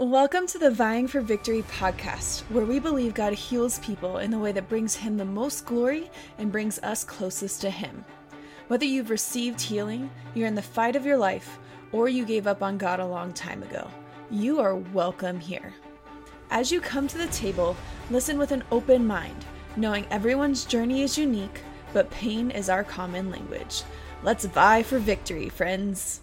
Welcome to the Vying for Victory podcast, where we believe God heals people in the way that brings Him the most glory and brings us closest to Him. Whether you've received healing, you're in the fight of your life, or you gave up on God a long time ago, you are welcome here. As you come to the table, listen with an open mind, knowing everyone's journey is unique, but pain is our common language. Let's vie for victory, friends.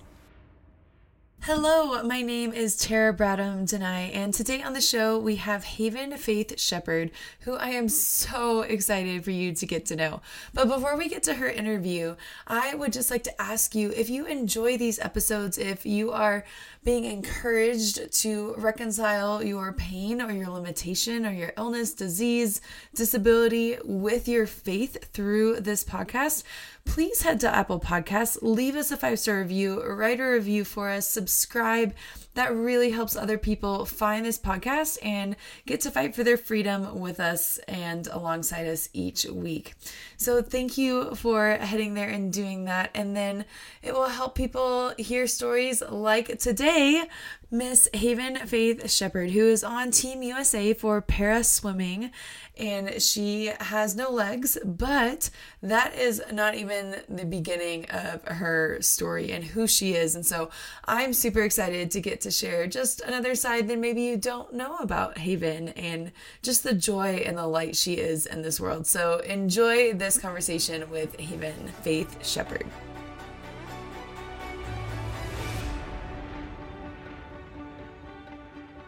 Hello, my name is Tara Bradham Denai, and today on the show we have Haven Faith Shepherd, who I am so excited for you to get to know. But before we get to her interview, I would just like to ask you if you enjoy these episodes, if you are being encouraged to reconcile your pain or your limitation or your illness, disease, disability with your faith through this podcast, please head to Apple Podcasts, leave us a five star review, write a review for us, subscribe. That really helps other people find this podcast and get to fight for their freedom with us and alongside us each week. So, thank you for heading there and doing that. And then it will help people hear stories like today Miss Haven Faith Shepherd, who is on Team USA for para swimming, and she has no legs, but that is not even the beginning of her story and who she is. And so I'm super excited to get to share just another side that maybe you don't know about Haven and just the joy and the light she is in this world. So enjoy this conversation with Haven Faith Shepherd.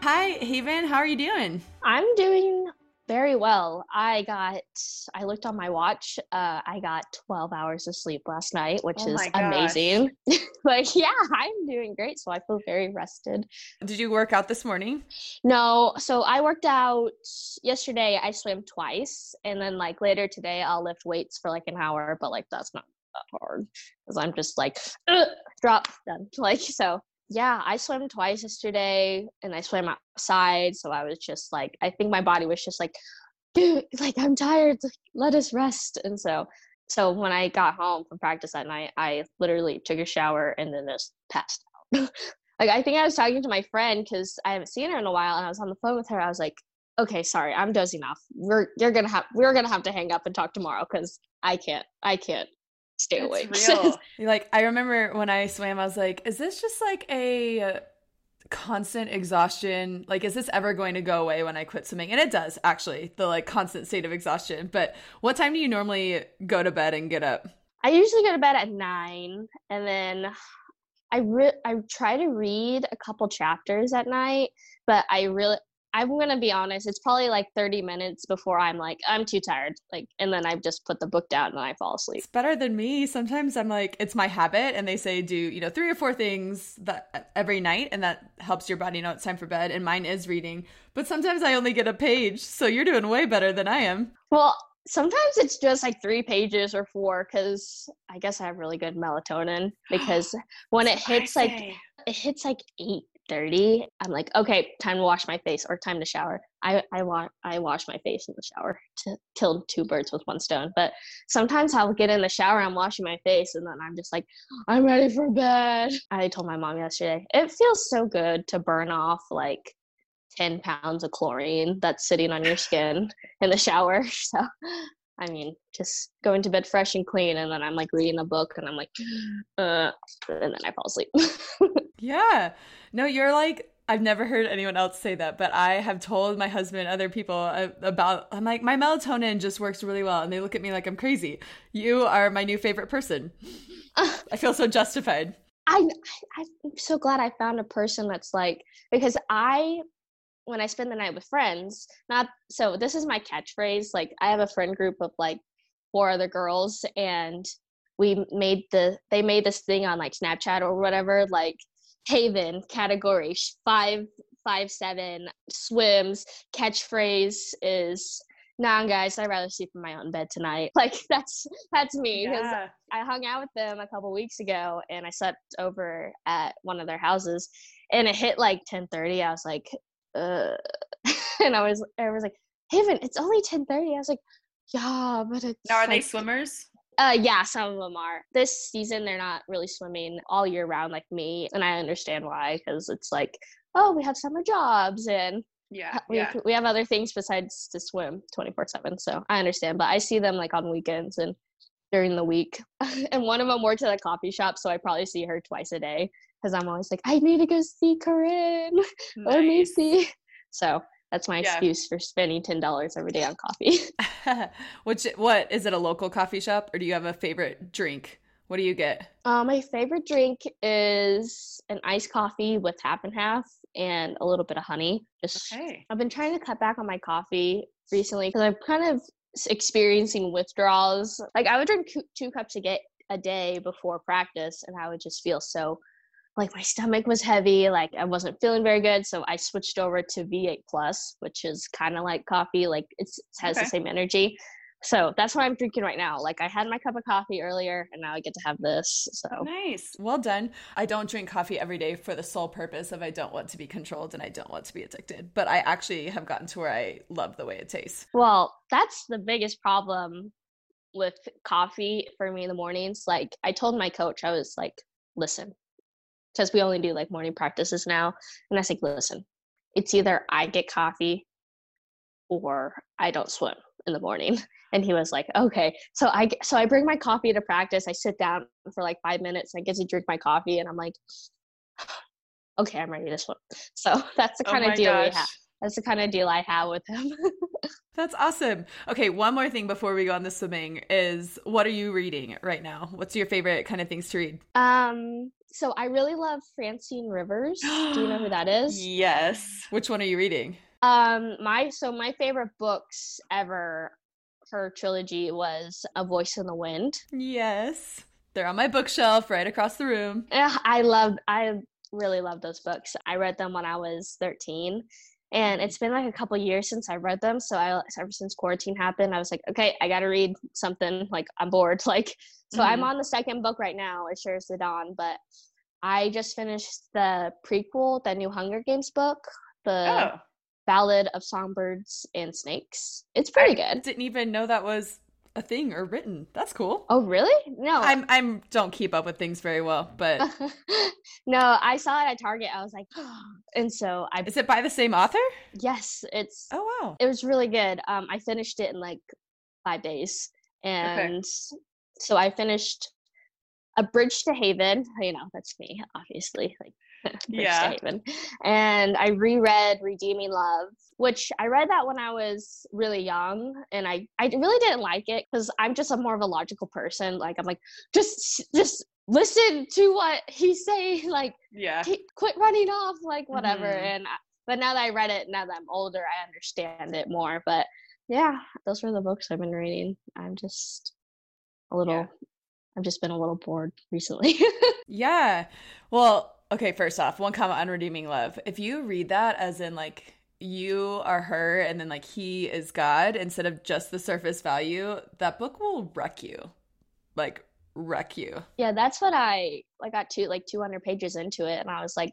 Hi, Haven. How are you doing? I'm doing very well. I got, I looked on my watch. Uh, I got 12 hours of sleep last night, which oh is amazing. but yeah, I'm doing great. So I feel very rested. Did you work out this morning? No. So I worked out yesterday. I swam twice. And then like later today, I'll lift weights for like an hour. But like that's not that hard because I'm just like, drop, done. Like, so yeah, I swam twice yesterday and I swam outside. So I was just like, I think my body was just like, dude, like I'm tired. Let us rest. And so, so when I got home from practice that night, I literally took a shower and then just passed out. like I think I was talking to my friend because I haven't seen her in a while, and I was on the phone with her. I was like, okay, sorry, I'm dozing off. We're you're gonna have we're gonna have to hang up and talk tomorrow because I can't I can't stay awake. real. like I remember when I swam, I was like, is this just like a constant exhaustion? Like, is this ever going to go away when I quit swimming? And it does actually, the like constant state of exhaustion. But what time do you normally go to bed and get up? I usually go to bed at nine, and then I re- I try to read a couple chapters at night, but I really I'm gonna be honest, it's probably like 30 minutes before I'm like, I'm too tired. Like, and then I just put the book down and I fall asleep. It's better than me. Sometimes I'm like, it's my habit, and they say do, you know, three or four things that every night, and that helps your body know it's time for bed. And mine is reading. But sometimes I only get a page. So you're doing way better than I am. Well, sometimes it's just like three pages or four because I guess I have really good melatonin because when it hits like it hits like eight 30 i'm like okay time to wash my face or time to shower. I i want i wash my face in the shower to kill two birds with one stone but sometimes i'll get in the shower i'm washing my face and then i'm just like i'm ready for bed. I told my mom yesterday it feels so good to burn off like 10 pounds of chlorine that's sitting on your skin in the shower. So I mean, just going to bed fresh and clean, and then I'm like reading a book, and I'm like, uh, and then I fall asleep. yeah, no, you're like I've never heard anyone else say that, but I have told my husband, other people uh, about. I'm like, my melatonin just works really well, and they look at me like I'm crazy. You are my new favorite person. I feel so justified. I, I I'm so glad I found a person that's like because I when I spend the night with friends, not so this is my catchphrase. Like I have a friend group of like four other girls and we made the they made this thing on like Snapchat or whatever, like Haven category five five seven swims catchphrase is nah guys i'd rather sleep in my own bed tonight like that's that's me because yeah. i hung out with them a couple weeks ago and i slept over at one of their houses and it hit like 10 30 i was like uh, and I was I was like, Haven, it's only ten thirty. I was like, yeah, but it's now are like, they swimmers? Uh, yeah, some of them are. This season, they're not really swimming all year round like me, and I understand why because it's like oh, we have summer jobs and Yeah. we, Yeah. we have other things besides to swim 24 7 so i understand but i see them like on weekends and during the week and one of them works at a coffee shop so i probably see her twice a day because i'm always like i need to go see corinne let me Nice. see so that's my Yeah. excuse for spending $10 every day on coffee Which what is it a local coffee shop or do you have a favorite drink? What do you get? uh, my favorite drink is an iced coffee with half and half and a little bit of honey just Okay. I've been trying to cut back on my coffee recently because I'm kind of experiencing withdrawals. Like I would drink two cups a, get, a day before practice, and I would just feel so like my stomach was heavy. Like I wasn't feeling very good, so I switched over to V8 Plus, which is kind of like coffee. Like it's, it has Okay. the same energy. So that's what I'm drinking right now. Like I had my cup of coffee earlier, and now I get to have this. So Nice. Well done. I don't drink coffee every day for the sole purpose of I don't want to be controlled and I don't want to be addicted. But I actually have gotten to where I love the way it tastes. Well, that's the biggest problem with coffee for me in the mornings. Like I told my coach, I was like, listen, because we only do like morning practices now. And I was like, listen, it's either I get coffee or I don't swim in the morning. And he was like, okay. So I so I bring my coffee to practice. I sit down for like five minutes. I get to drink my coffee, and I'm like, okay, I'm ready to swim. So that's the Oh kind my of deal we have. That's the kind of deal I have with him. That's awesome. Okay, one more thing before we go on the swimming is what are you reading right now? What's your favorite kind of things to read? Um, so I really love Francine Rivers. Do you know who that is? Yes. Which one are you reading? Um, my so my favorite books ever, her trilogy was A Voice in the Wind. Yes. They're on my bookshelf right across the room. I love, I really love those books. I read them when I was thirteen, and it's been like a couple years since I read them. So I ever since quarantine happened, I was like, okay, I got to read something. Like I'm bored. Like so, I'm Mhm. on the second book right now. As Sure as the Dawn, but I just finished the prequel, the new Hunger Games book, the Oh. Ballad of Songbirds and Snakes. It's pretty I good. didn't even know that was a thing or written. That's cool. Oh, really? No. I'm I'm don't keep up with things very well, but no, I saw it at Target. I was like, and so I is it by the same author? yes, it's Oh wow. it was really good. Um, I finished it in like five days, and so I finished a Bridge to Haven. You know, that's me, obviously. Like Yeah. Haven, and I reread Redeeming Love, which I read that when I was really young, and I I really didn't like it because I'm just a more of a logical person. Like I'm like just just listen to what he's saying. Like Yeah. "T- quit running off like whatever Mhm. and I, but now that i read it now that i'm older i understand it more but yeah those were the books i've been reading i'm just a little Yeah. i've just been a little bored recently Yeah. Well, okay, first off, one comment on redeeming love. If you read that as in like you are her and then like he is God instead of just the surface value, that book will wreck you. Like wreck you. yeah that's what i i got to like 200 pages into it and i was like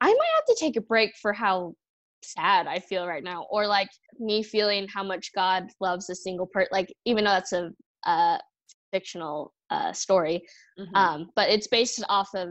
i might have to take a break for how sad i feel right now or like me feeling how much god loves a single person like even though that's a uh fictional uh story Mhm. um but it's based off of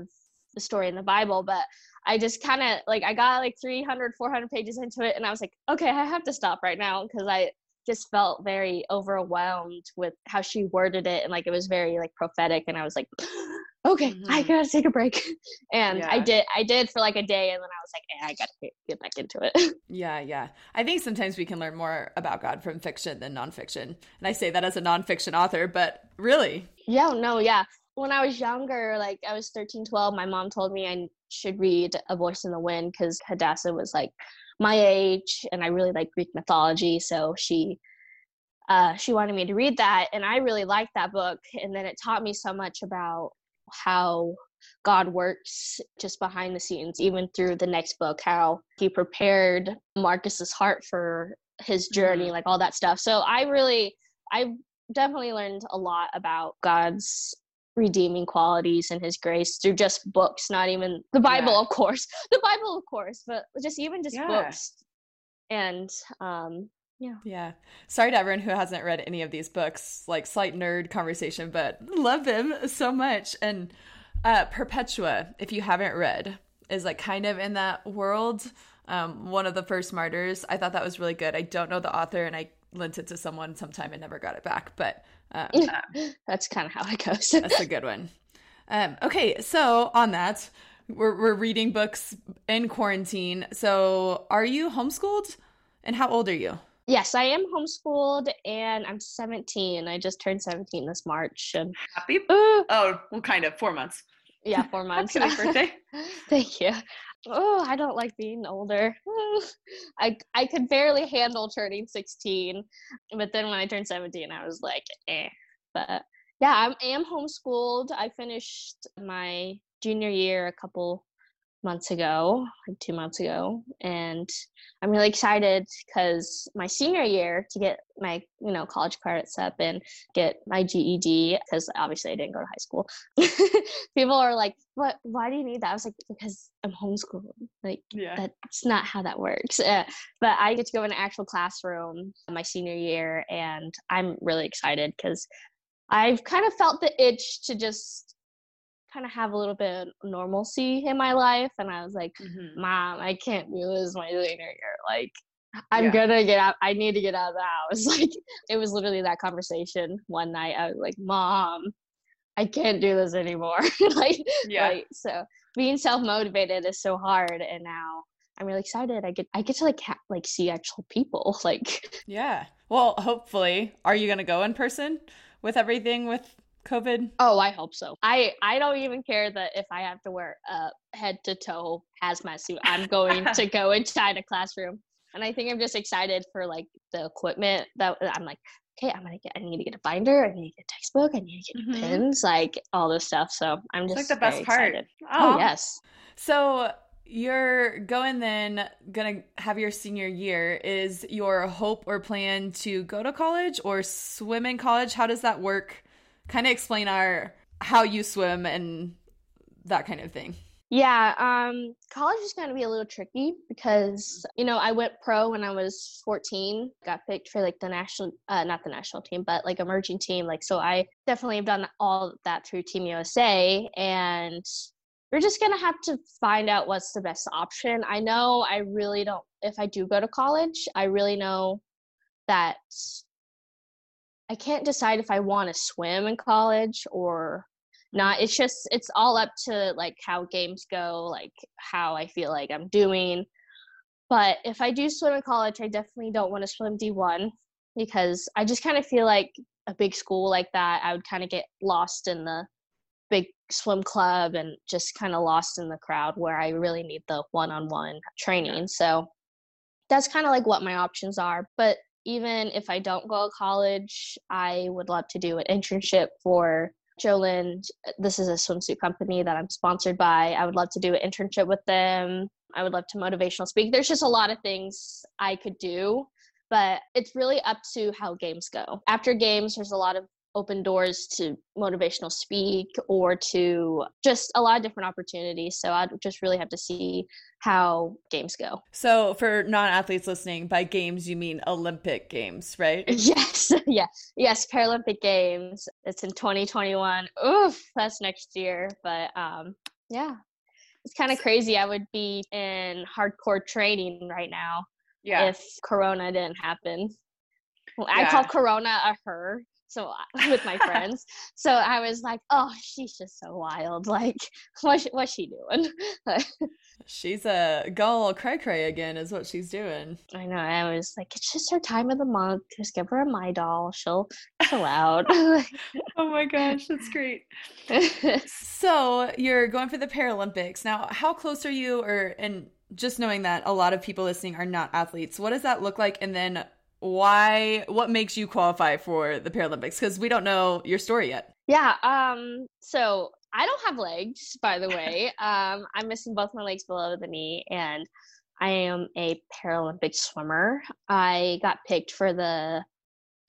the story in the bible but i just kind of like i got like 300 400 pages into it and i was like okay i have to stop right now because i just felt very overwhelmed with how she worded it and like it was very like prophetic and i was like okay i Mhm. gotta take a break and i did i did for like a day and then i was like eh, i gotta get back into it Yeah, yeah. I think sometimes we can learn more about God from fiction than nonfiction. And I say that as a nonfiction author, but really, Yeah, no, yeah. When I was younger, like I was 13, 12, my mom told me I should read A Voice in the Wind because Hadassah was like my age and I really like Greek mythology. So she uh, she wanted me to read that and I really liked that book. And then it taught me so much about how God works just behind the scenes, even through the next book, how he prepared Marcus's heart for his journey, like all that stuff. So I really I definitely learned a lot about God's redeeming qualities and his grace through just books, not even the Bible, Yeah. of course. The Bible, of course, but just even just Yeah. books. And um yeah. Yeah. Sorry to everyone who hasn't read any of these books, like slight nerd conversation, but love them so much. And uh Perpetua, if you haven't read, is like kind of in that world. Um, one of the first martyrs. I thought that was really good. I don't know the author, and I lent it to someone sometime and never got it back. But um, that's kind of how it goes. that's a good one. Um, okay, so on that, we're we're reading books in quarantine. So, are you homeschooled? And how old are you? Yes, I am homeschooled and I'm 17. I just turned 17 this March. And happy? oh, well, kind of. Four months. Yeah, four months. happy birthday. Thank you. Oh, I don't like being older. I I could barely handle turning 16, but then when I turned 17, I was like, eh. But yeah, I am homeschooled. I finished my junior year a couple months ago, like two months ago, and I'm really excited because my senior year to get my you know college credits up and get my GED because obviously I didn't go to high school. People are like, "What? Why do you need that?" I was like, "Because I'm homeschooled. Like yeah. that's not how that works." Uh, but I get to go in an actual classroom my senior year, and I'm really excited because I've kind of felt the itch to just kind of have a little bit of normalcy in my life and i was like mm-hmm. mom i can't do this my senior year like i'm yeah. gonna get out i need to get out of the house like it was literally that conversation one night i was like mom i can't do this anymore like yeah like, so being self-motivated is so hard and now I'm really excited. I get I get to like ha- like see actual people. Like yeah. Well, hopefully, are you gonna go in person with everything with COVID? Oh, I hope so. I I don't even care that if I have to wear a head to toe hazmat suit. I'm going to go inside a classroom, and I think I'm just excited for like the equipment that I'm like. Okay, I'm gonna get. I need to get a binder. I need to get a textbook. I need to get mm-hmm. pins, like all this stuff. So I'm just it's like the best part. Excited. Oh yes. So you're going then gonna have your senior year is your hope or plan to go to college or swim in college how does that work kind of explain our how you swim and that kind of thing. Yeah, um, college is going to be a little tricky because you know I went pro when I was 14. Got picked for like the national, uh, not the national team, but like emerging team. Like so, I definitely have done all that through Team USA, and we're just gonna have to find out what's the best option. I know I really don't. If I do go to college, I really know that I can't decide if I want to swim in college or not. It's just it's all up to like how games go, like how I feel like I'm doing. But if I do swim in college, I definitely don't want to swim D1 because I just kind of feel like a big school like that, I would kind of get lost in the big swim club and just kind of lost in the crowd where I really need the one-on-one training. So that's kind of like what my options are. But even if I don't go to college, I would love to do an internship for Jolyn. This is a swimsuit company that I'm sponsored by. I would love to do an internship with them. I would love to motivational speak. There's just a lot of things I could do, but it's really up to how games go. After games, there's a lot of open doors to motivational speak or to just a lot of different opportunities. So I'd just really have to see how games go. So for non-athletes listening, by games you mean Olympic games, right? Yes. yeah. Yes, Paralympic Games. It's in 2021. Oof, that's next year, but um yeah. It's kind of crazy. I would be in hardcore training right now yeah. if corona didn't happen. Well, I call corona a her so uh, with my friends. So i was like oh she's just so wild. Like what, what's she doing? She's a gull cray cray again is what she's doing. I know i was like it's just her time of the month. Just give her a Midol. She'll chill out. Oh my gosh that's great. So you're going for the paralympics. Now how close are you or and just knowing that a lot of people listening are not athletes what does that look like? And then why what makes you qualify for the Paralympics because we don't know your story yet. Yeah, um so I don't have legs by the way. um I'm missing both my legs below the knee and I am a Paralympic swimmer. I got picked for the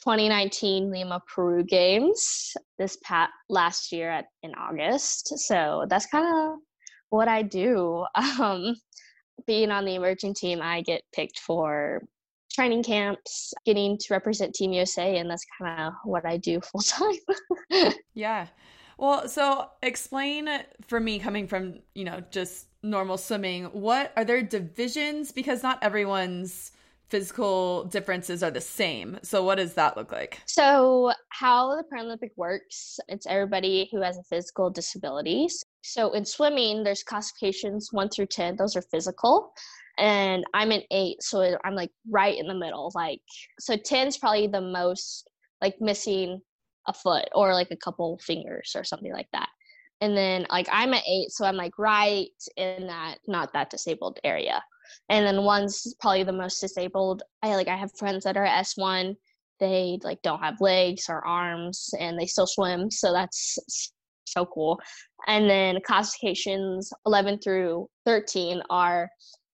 2019 Lima Peru Games this pat last year at, in August. So that's kind of what I do. Um, being on the emerging team, I get picked for training camps, getting to represent Team USA, and that's kind of what I do full time. yeah. Well, so explain for me coming from, you know, just normal swimming, what are there divisions because not everyone's physical differences are the same. So what does that look like? So how the Paralympic works, it's everybody who has a physical disability. So in swimming, there's classifications 1 through 10, those are physical. And I'm an 8, so I'm like right in the middle like so 10 is probably the most like missing a foot or like a couple fingers or something like that. And then like I'm an 8, so I'm like right in that not that disabled area. And then one's probably the most disabled. I like i have friends that are s1 they like don't have legs or arms and they still swim so that's so cool. And then classifications 11 through 13 are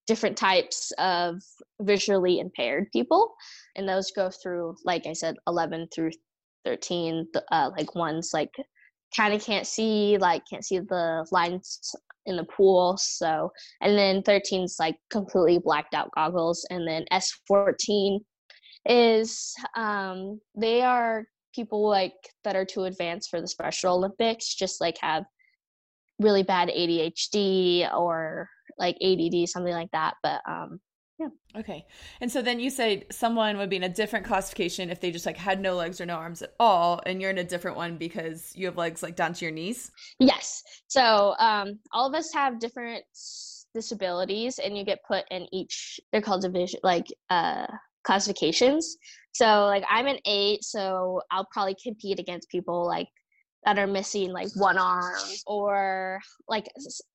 different types of visually impaired people and those go through like i said 11 through 13 uh, like ones like kind of can't see like can't see the lines in the pool. So, and then 13 is like completely blacked out goggles. And then S14 is um, they are people like that are too advanced for the Special Olympics, just like have really bad ADHD or like ADD, something like that. But um, yeah. Okay. And so then you say someone would be in a different classification if they just like had no legs or no arms at all, and you're in a different one because you have legs like down to your knees? Yes. So um, all of us have different disabilities, and you get put in each, they're called division, like uh, classifications. So like I'm an eight, so I'll probably compete against people like that are missing like one arm or like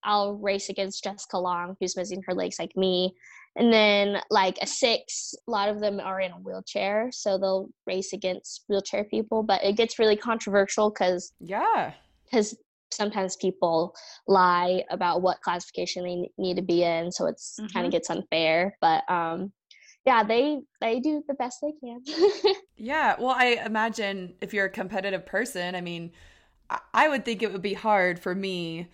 I'll race against Jessica Long who's missing her legs like me. And then like a six a lot of them are in a wheelchair so they'll race against wheelchair people but it gets really controversial because yeah. because sometimes people lie about what classification they need to be in so it's mm-hmm. kind of gets unfair but um yeah they they do the best they can. Yeah well i imagine if you're a competitive person i mean i would think it would be hard for me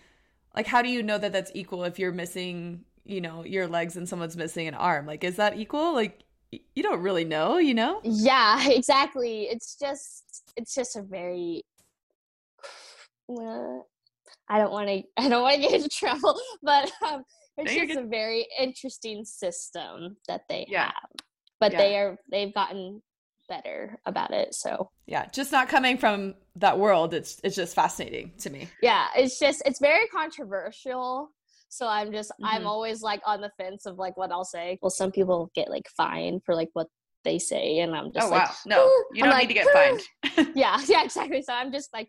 like how do you know that that's equal if you're missing you know, your legs and someone's missing an arm. Like, is that equal? Like, you don't really know, you know? Yeah, exactly. It's just, it's just a very, I don't want to, I don't want to get into trouble, but um, it's no, just a very interesting system that they yeah. have. But yeah. they are, they've gotten better about it. So yeah, just not coming from that world. It's it's just fascinating to me. Yeah, it's just it's very controversial so I'm just mm-hmm. I'm always like on the fence of like what I'll say. Well, some people get like fined for like what they say, and I'm just oh like, wow, no, you don't like, need to get fined. yeah, yeah, exactly. So I'm just like.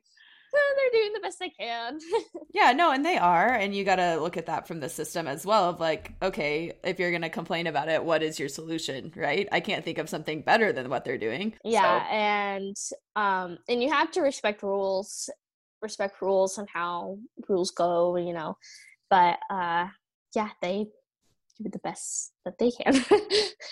They're doing the best they can. yeah, no, and they are. And you got to look at that from the system as well of like, okay, if you're going to complain about it, what is your solution, right? I can't think of something better than what they're doing. Yeah, so. and um and you have to respect rules, respect rules and how rules go, you know but uh, yeah, they the best that they can.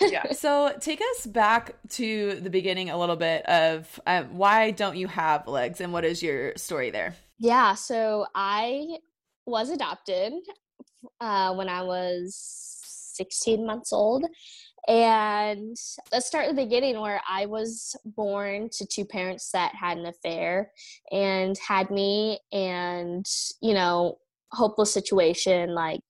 yeah. So take us back to the beginning a little bit of um, why don't you have legs and what is your story there? Yeah. So I was adopted uh, when I was 16 months old. And let's start at the beginning where I was born to two parents that had an affair and had me. And, you know, hopeless situation like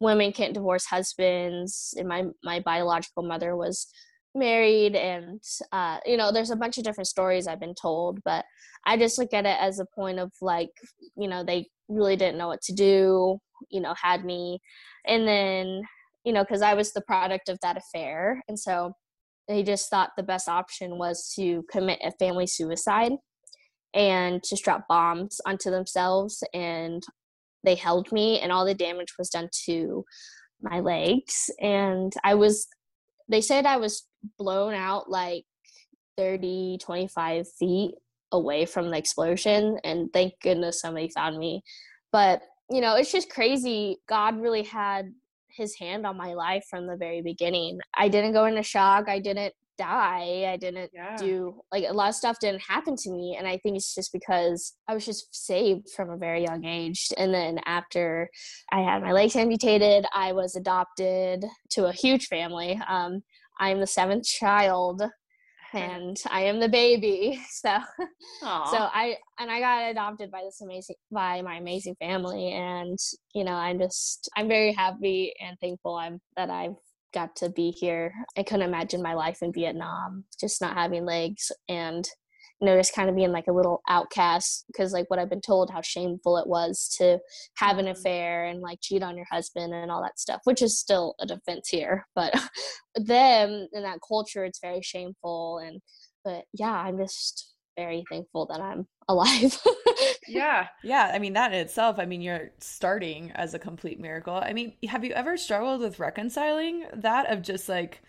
women can't divorce husbands and my my biological mother was married and uh, you know there's a bunch of different stories i've been told but i just look at it as a point of like you know they really didn't know what to do you know had me. And then you know because i was the product of that affair and so they just thought the best option was to commit a family suicide and to strap bombs onto themselves and they held me and all the damage was done to my legs. And i was they said i was blown out like 30 25 feet away from the explosion. And thank goodness somebody found me. But you know it's just crazy. God really had his hand on my life from the very beginning i didn't go into shock i didn't die. I didn't yeah. do like a lot of stuff didn't happen to me. And I think it's just because I was just saved from a very young age. And then after I had my legs amputated, I was adopted to a huge family. Um, I'm the seventh child. And I am the baby. So Aww. so I and I got adopted by this amazing by my amazing family and you know, I'm just I'm very happy and thankful I'm that I've got to be here. I couldn't imagine my life in Vietnam just not having legs and you know, just kind of being like a little outcast because like what I've been told how shameful it was to have an Mhm. affair and like cheat on your husband and all that stuff, which is still a defense here. But them in that culture, it's very shameful. And but yeah, I'm just very thankful that I'm alive. yeah. Yeah, I mean that in itself, I mean you're starting as a complete miracle. I mean, have you ever struggled with reconciling that of just like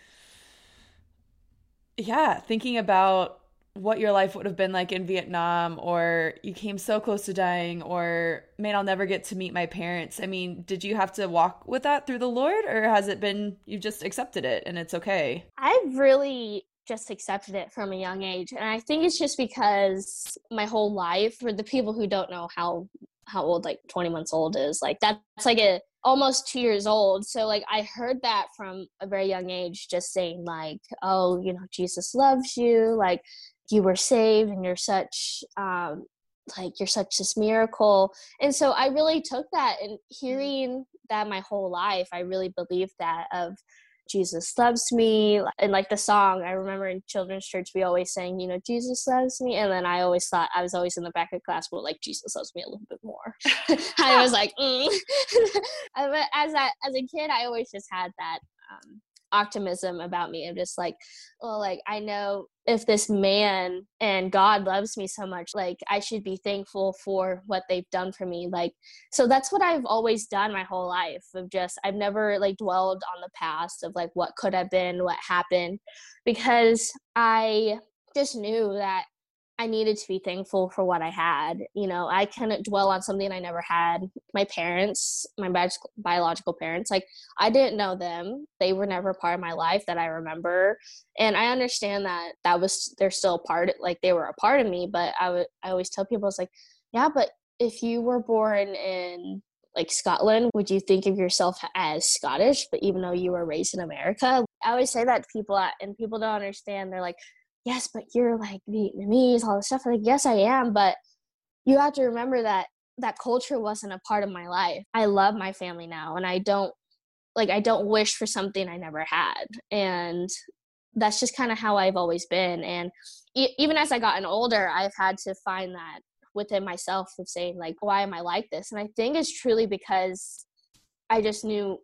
yeah, thinking about what your life would have been like in Vietnam or you came so close to dying or man, I'll never get to meet my parents. I mean, did you have to walk with that through the Lord or has it been you just accepted it and it's okay? I've really just accepted it from a young age. And I think it's just because my whole life, for the people who don't know how how old like 20 months old is, like that's like a almost two years old. So like I heard that from a very young age, just saying like, oh, you know, Jesus loves you, like you were saved and you're such um like you're such this miracle. And so I really took that and hearing that my whole life, I really believed that of Jesus loves me. And like the song, I remember in children's church, we always sang, you know, Jesus loves me. And then I always thought, I was always in the back of class, well, like, Jesus loves me a little bit more. I was like, mm. but as, a, as a kid, I always just had that um, optimism about me. I'm just like, well, like, I know if this man and God loves me so much, like, I should be thankful for what they've done for me. Like, so that's what I've always done my whole life of just, I've never like dwelled on the past of like what could have been, what happened, because I just knew that I needed to be thankful for what I had. You know, I couldn't dwell on something I never had. My parents, my bi- biological parents, like I didn't know them. They were never part of my life that I remember. And I understand that that was they're still a part like they were a part of me, but I would I always tell people it's like, yeah, but if you were born in like Scotland, would you think of yourself as Scottish, but even though you were raised in America? I always say that to people and people don't understand. They're like, yes, but you're like Vietnamese, all this stuff. I'm like, yes, I am, but you have to remember that that culture wasn't a part of my life. I love my family now, and I don't like I don't wish for something I never had, and that's just kind of how I've always been. And e- even as I gotten older, I've had to find that within myself of saying like, why am I like this? And I think it's truly because I just knew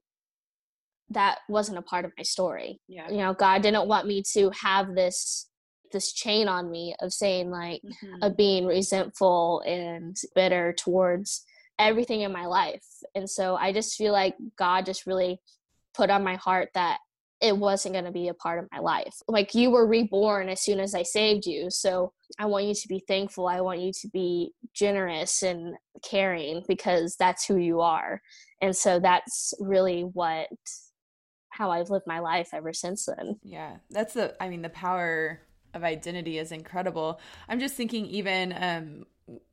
that wasn't a part of my story. Yeah. You know, God didn't want me to have this this chain on me of saying like Mhm. of being resentful and bitter towards everything in my life. And so I just feel like God just really put on my heart that it wasn't going to be a part of my life. Like you were reborn as soon as I saved you. So I want you to be thankful. I want you to be generous and caring because that's who you are. And so that's really what how I've lived my life ever since then. Yeah, that's the, I mean, the power of identity is incredible. I'm just thinking, even, um,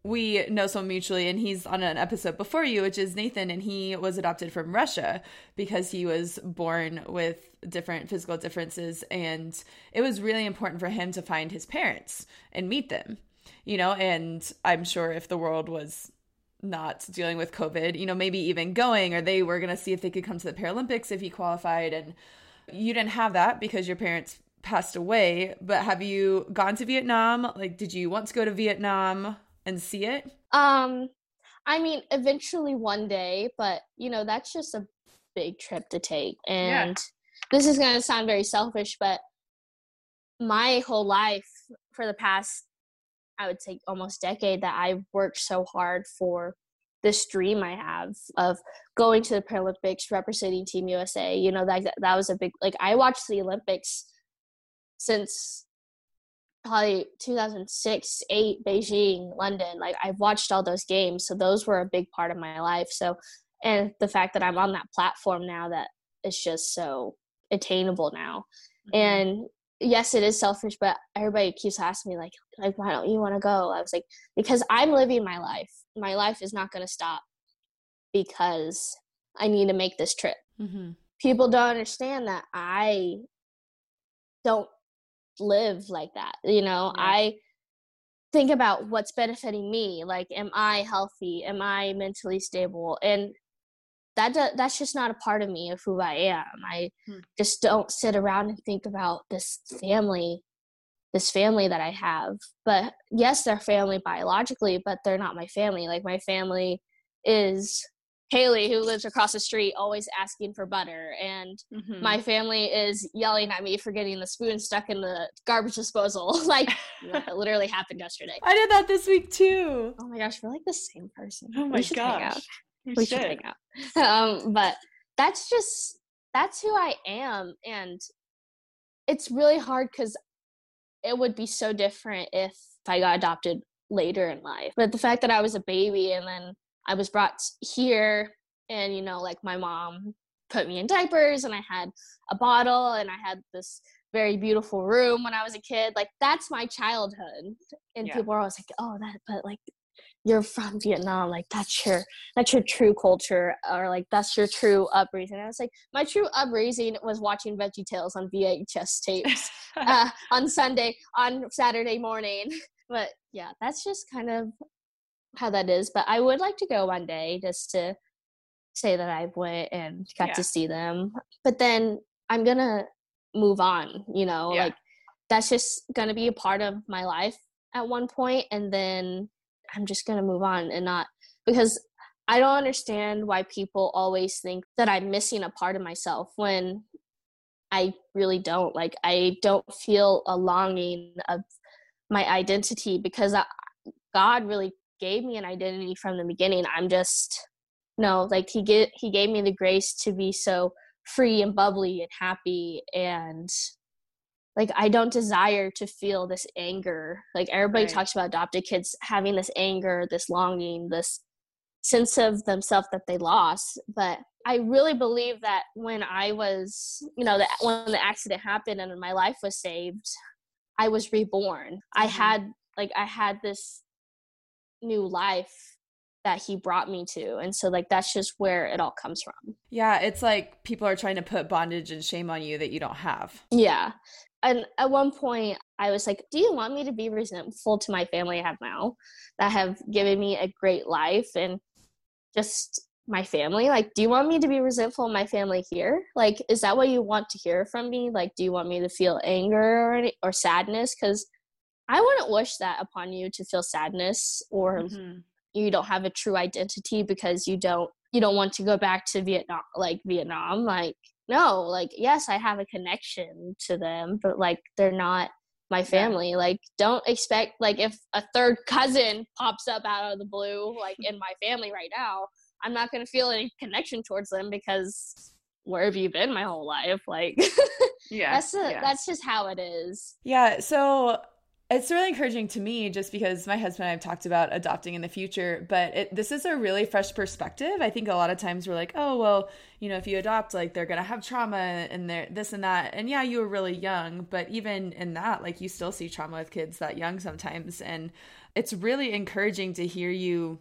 we know someone mutually, and he's on an episode before you, which is Nathan, and he was adopted from Russia because he was born with different physical differences. And it was really important for him to find his parents and meet them, you know. And I'm sure if the world was not dealing with COVID, you know, maybe even going, or they were going to see if they could come to the Paralympics if he qualified. And you didn't have that because your parents passed away. But have you gone to Vietnam? Like, did you want to go to Vietnam and see it? Um, I mean, eventually one day, but you know, that's just a big trip to take. And this is going to sound very selfish, but my whole life for the past, I would say almost decade, that I've worked so hard for this dream I have of going to the Paralympics, representing Team USA. You know, that that was a big like I watched the Olympics since probably 2006 8 beijing london like i've watched all those games so those were a big part of my life. So and the fact that i'm on that platform now that is just so attainable now. Mhm. and yes it is selfish but everybody keeps asking me like like why don't you want to go? I was like because i'm living my life. My life is not going to stop because i need to make this trip. Mm-hmm. people don't understand that i don't live like that. You know, Yeah. I think about what's benefiting me. Like, am I healthy? Am I mentally stable? And that do, that's just not a part of me of who I am. I Hmm. just don't sit around and think about this family, this family that I have. But yes, they're family biologically, but they're not my family. Like my family is Haley, who lives across the street, always asking for butter, and Mhm. my family is yelling at me for getting the spoon stuck in the garbage disposal. like it literally happened yesterday. I did that this week too. Oh my gosh, we're like the same person. oh my We should hang out gosh. We should should. hang out. Um, but that's just that's who I am, and it's really hard because it would be so different if I got adopted later in life. But the fact that I was a baby and then I was brought here, and you know, like my mom put me in diapers, and I had a bottle, and I had this very beautiful room when I was a kid. Like that's my childhood, and Yeah. people are always like, "Oh, that," but like you're from Vietnam, like that's your that's your true culture, or like that's your true upraising. And I was like, my true upraising was watching Veggie Tales on VHS tapes uh, on Sunday on Saturday morning. But yeah, that's just kind of how that is. But I would like to go one day just to say that I went and got Yeah. to see them. But then I'm gonna move on. You know, Yeah. like that's just gonna be a part of my life at one point, and then I'm just gonna move on and not because I don't understand why people always think that I'm missing a part of myself when I really don't. Like I don't feel a longing of my identity because I, God really gave me an identity from the beginning. I'm just no, like he get he gave me the grace to be so free and bubbly and happy and like I don't desire to feel this anger. Like everybody Right. talks about adopted kids having this anger, this longing, this sense of themselves that they lost. But I really believe that when I was, you know, that when the accident happened and my life was saved, I was reborn. I Mhm. had like I had this new life that he brought me to. And so like that's just where it all comes from. Yeah, it's like people are trying to put bondage and shame on you that you don't have. Yeah. And at one point, I was like, Do you want me to be resentful to my family I have now that have given me a great life and just my family? Like, do you want me to be resentful of my family here? Like, is that what you want to hear from me? Like, do you want me to feel anger or, or sadness? Because I wouldn't wish that upon you to feel sadness or Mhm. you don't have a true identity because you don't you don't want to go back to Vietnam like Vietnam like no like yes I have a connection to them but like they're not my family like don't expect like if a third cousin pops up out of the blue like in my family right now I'm not going to feel any connection towards them because where have you been my whole life like Yeah. that's the, yeah. that's just how it is Yeah, so it's really encouraging to me just because my husband and I have talked about adopting in the future, but it, this is a really fresh perspective. I think a lot of times we're like, oh, well, you know, if you adopt, like they're going to have trauma and they're this and that. And yeah, you were really young, but even in that, like you still see trauma with kids that young sometimes. And it's really encouraging to hear you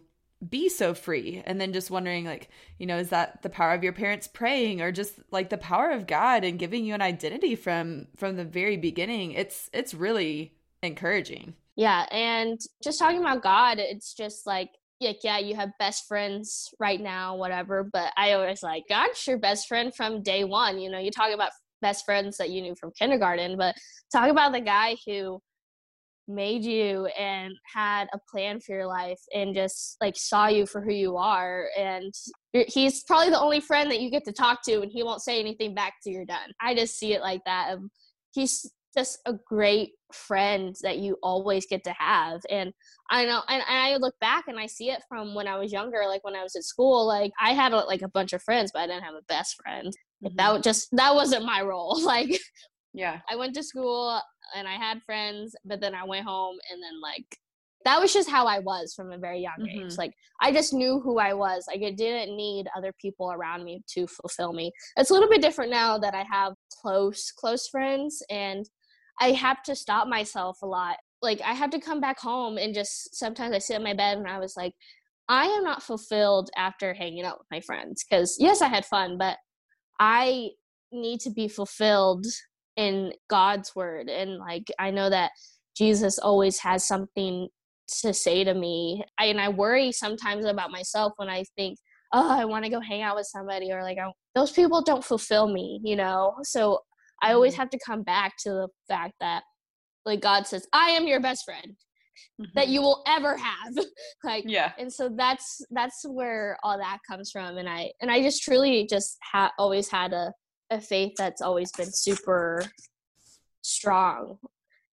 be so free and then just wondering like you know is that the power of your parents praying or just like the power of god and giving you an identity from from the very beginning it's it's really encouraging Yeah, and just talking about God, it's just like like yeah, you have best friends right now, whatever. But I always like God's your best friend from day one. You know, you talk about best friends that you knew from kindergarten, but talk about the guy who made you and had a plan for your life and just like saw you for who you are and he's probably the only friend that you get to talk to and he won't say anything back till you're done i just see it like that um, he's just a great friend that you always get to have and i know and, i look back and i see it from when i was younger like when i was at school like i had a, like a bunch of friends but i didn't have a best friend like, that just that wasn't my role like yeah. I went to school and I had friends, but then I went home and then like that was just how I was from a very young age. Mhm. Like I just knew who I was. Like I didn't need other people around me to fulfill me. It's a little bit different now that I have close close friends and I have to stop myself a lot. Like I have to come back home and just sometimes I sit in my bed and I was like I am not fulfilled after hanging out with my friends cuz yes, I had fun, but I need to be fulfilled in God's word. And like, I know that Jesus always has something to say to me. I, and I worry sometimes about myself when I think, oh, I want to go hang out with somebody, or like, I, those people don't fulfill me, you know? So I always mm-hmm. have to come back to the fact that, like, God says, I am your best friend. Mm-hmm. that you will ever have like yeah and so that's that's where all that comes from and i and i just truly just ha- always had a, a faith that's always been super strong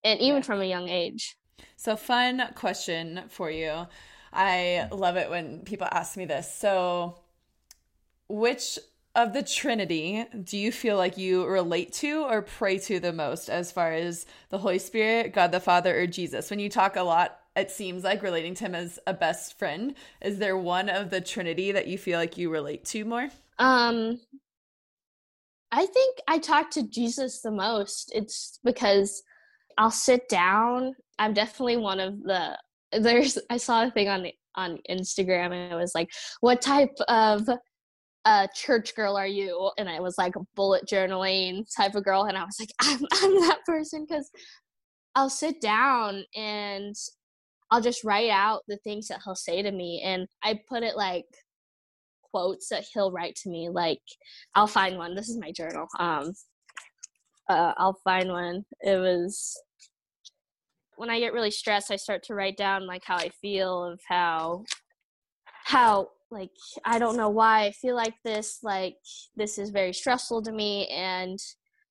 and even from a young age so fun question for you i love it when people ask me this so which of the Trinity do you feel like you relate to or pray to the most as far as the Holy Spirit, God the Father, or Jesus? When you talk a lot, it seems like relating to him as a best friend. Is there one of the Trinity that you feel like you relate to more? Um, I think I talk to Jesus the most. It's because I'll sit down. I'm definitely one of the there's I saw a thing on on Instagram and it was like, what type of uh, church girl are you? And I was like a bullet journaling type of girl. And I was like, I'm, I'm that person because I'll sit down and I'll just write out the things that he'll say to me. And I put it like quotes that he'll write to me. Like I'll find one. This is my journal. Um, uh, I'll find one. It was when I get really stressed, I start to write down like how I feel of how how like i don't know why i feel like this like this is very stressful to me and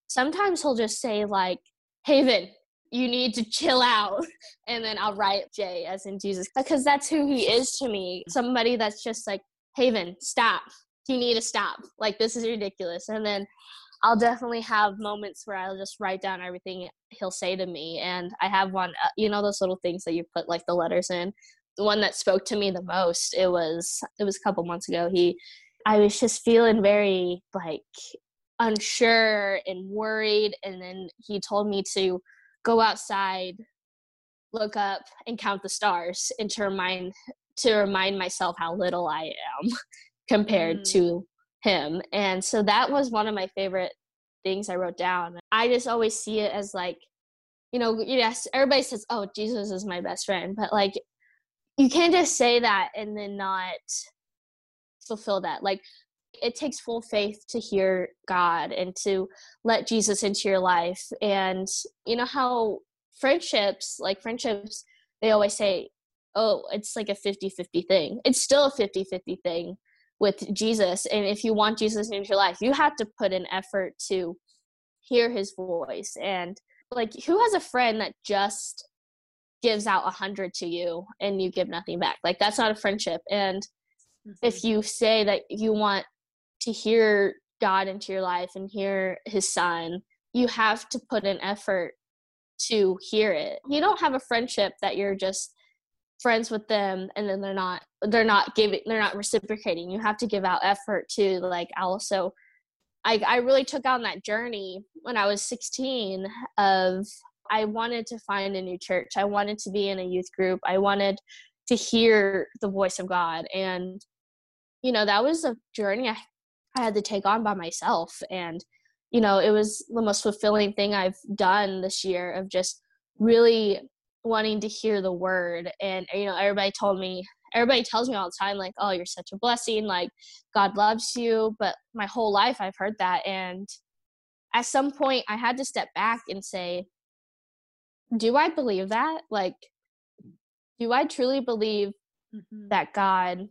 sometimes he'll just say like haven you need to chill out. And then i'll write j as in jesus because that's who he is to me. Somebody that's just like haven stop. You need to stop. Like this is ridiculous. And then i'll definitely have moments where i'll just write down everything he'll say to me and i have one uh, you know those little things that you put like the letters in the one that spoke to me the most it was it was a couple months ago he i was just feeling very like unsure and worried and then he told me to go outside look up and count the stars and to remind to remind myself how little i am compared mm. to him and so that was one of my favorite things i wrote down i just always see it as like you know yes everybody says oh jesus is my best friend but like you can't just say that and then not fulfill that. Like it takes full faith to hear god and to let jesus into your life. And you know how friendships like friendships they always say oh it's like a 50-50 thing. It's still a 50-50 thing with jesus. And if you want jesus into your life you have to put an effort to hear his voice. And like who has a friend that just gives out a hundred to you and you give nothing back. Like that's not a friendship. And mm-hmm. if you say that you want to hear god into your life and hear his son you have to put an effort to hear it. You don't have a friendship that you're just friends with them and then they're not they're not giving they're not reciprocating. You have to give out effort to like also I, I really took on that journey when I was 16 of I wanted to find a new church. I wanted to be in a youth group. I wanted to hear the voice of God. And, you know, that was a journey I, I had to take on by myself. And, you know, it was the most fulfilling thing I've done this year of just really wanting to hear the word. And, you know, everybody told me, everybody tells me all the time, like, oh, you're such a blessing. Like, God loves you. But my whole life I've heard that. And, at some point, I had to step back and say, do I believe that? Like, do I truly believe mm-hmm. that God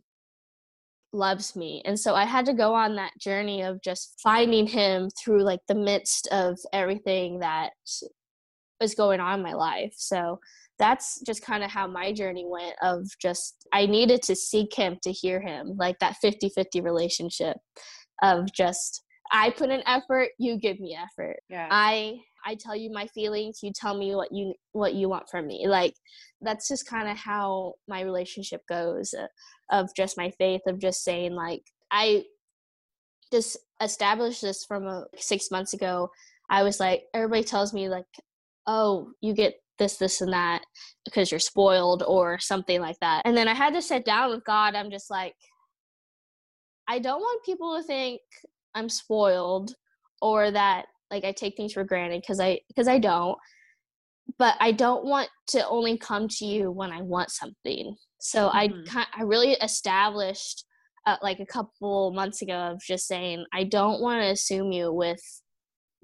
loves me? And so I had to go on that journey of just finding Him through like the midst of everything that was going on in my life. So that's just kind of how my journey went of just I needed to seek him to hear him like that 50-50 relationship of just I put an effort, you give me effort. Yeah. I I tell you my feelings, you tell me what you what you want from me. Like that's just kind of how my relationship goes uh, of just my faith of just saying like I just established this from a, 6 months ago. I was like everybody tells me like oh, you get this this and that because you're spoiled or something like that. And then I had to sit down with God. I'm just like I don't want people to think I'm spoiled or that like I take things for granted because I because I don't. But I don't want to only come to you when I want something. So mm-hmm. I I really established uh, like a couple months ago of just saying I don't want to assume you with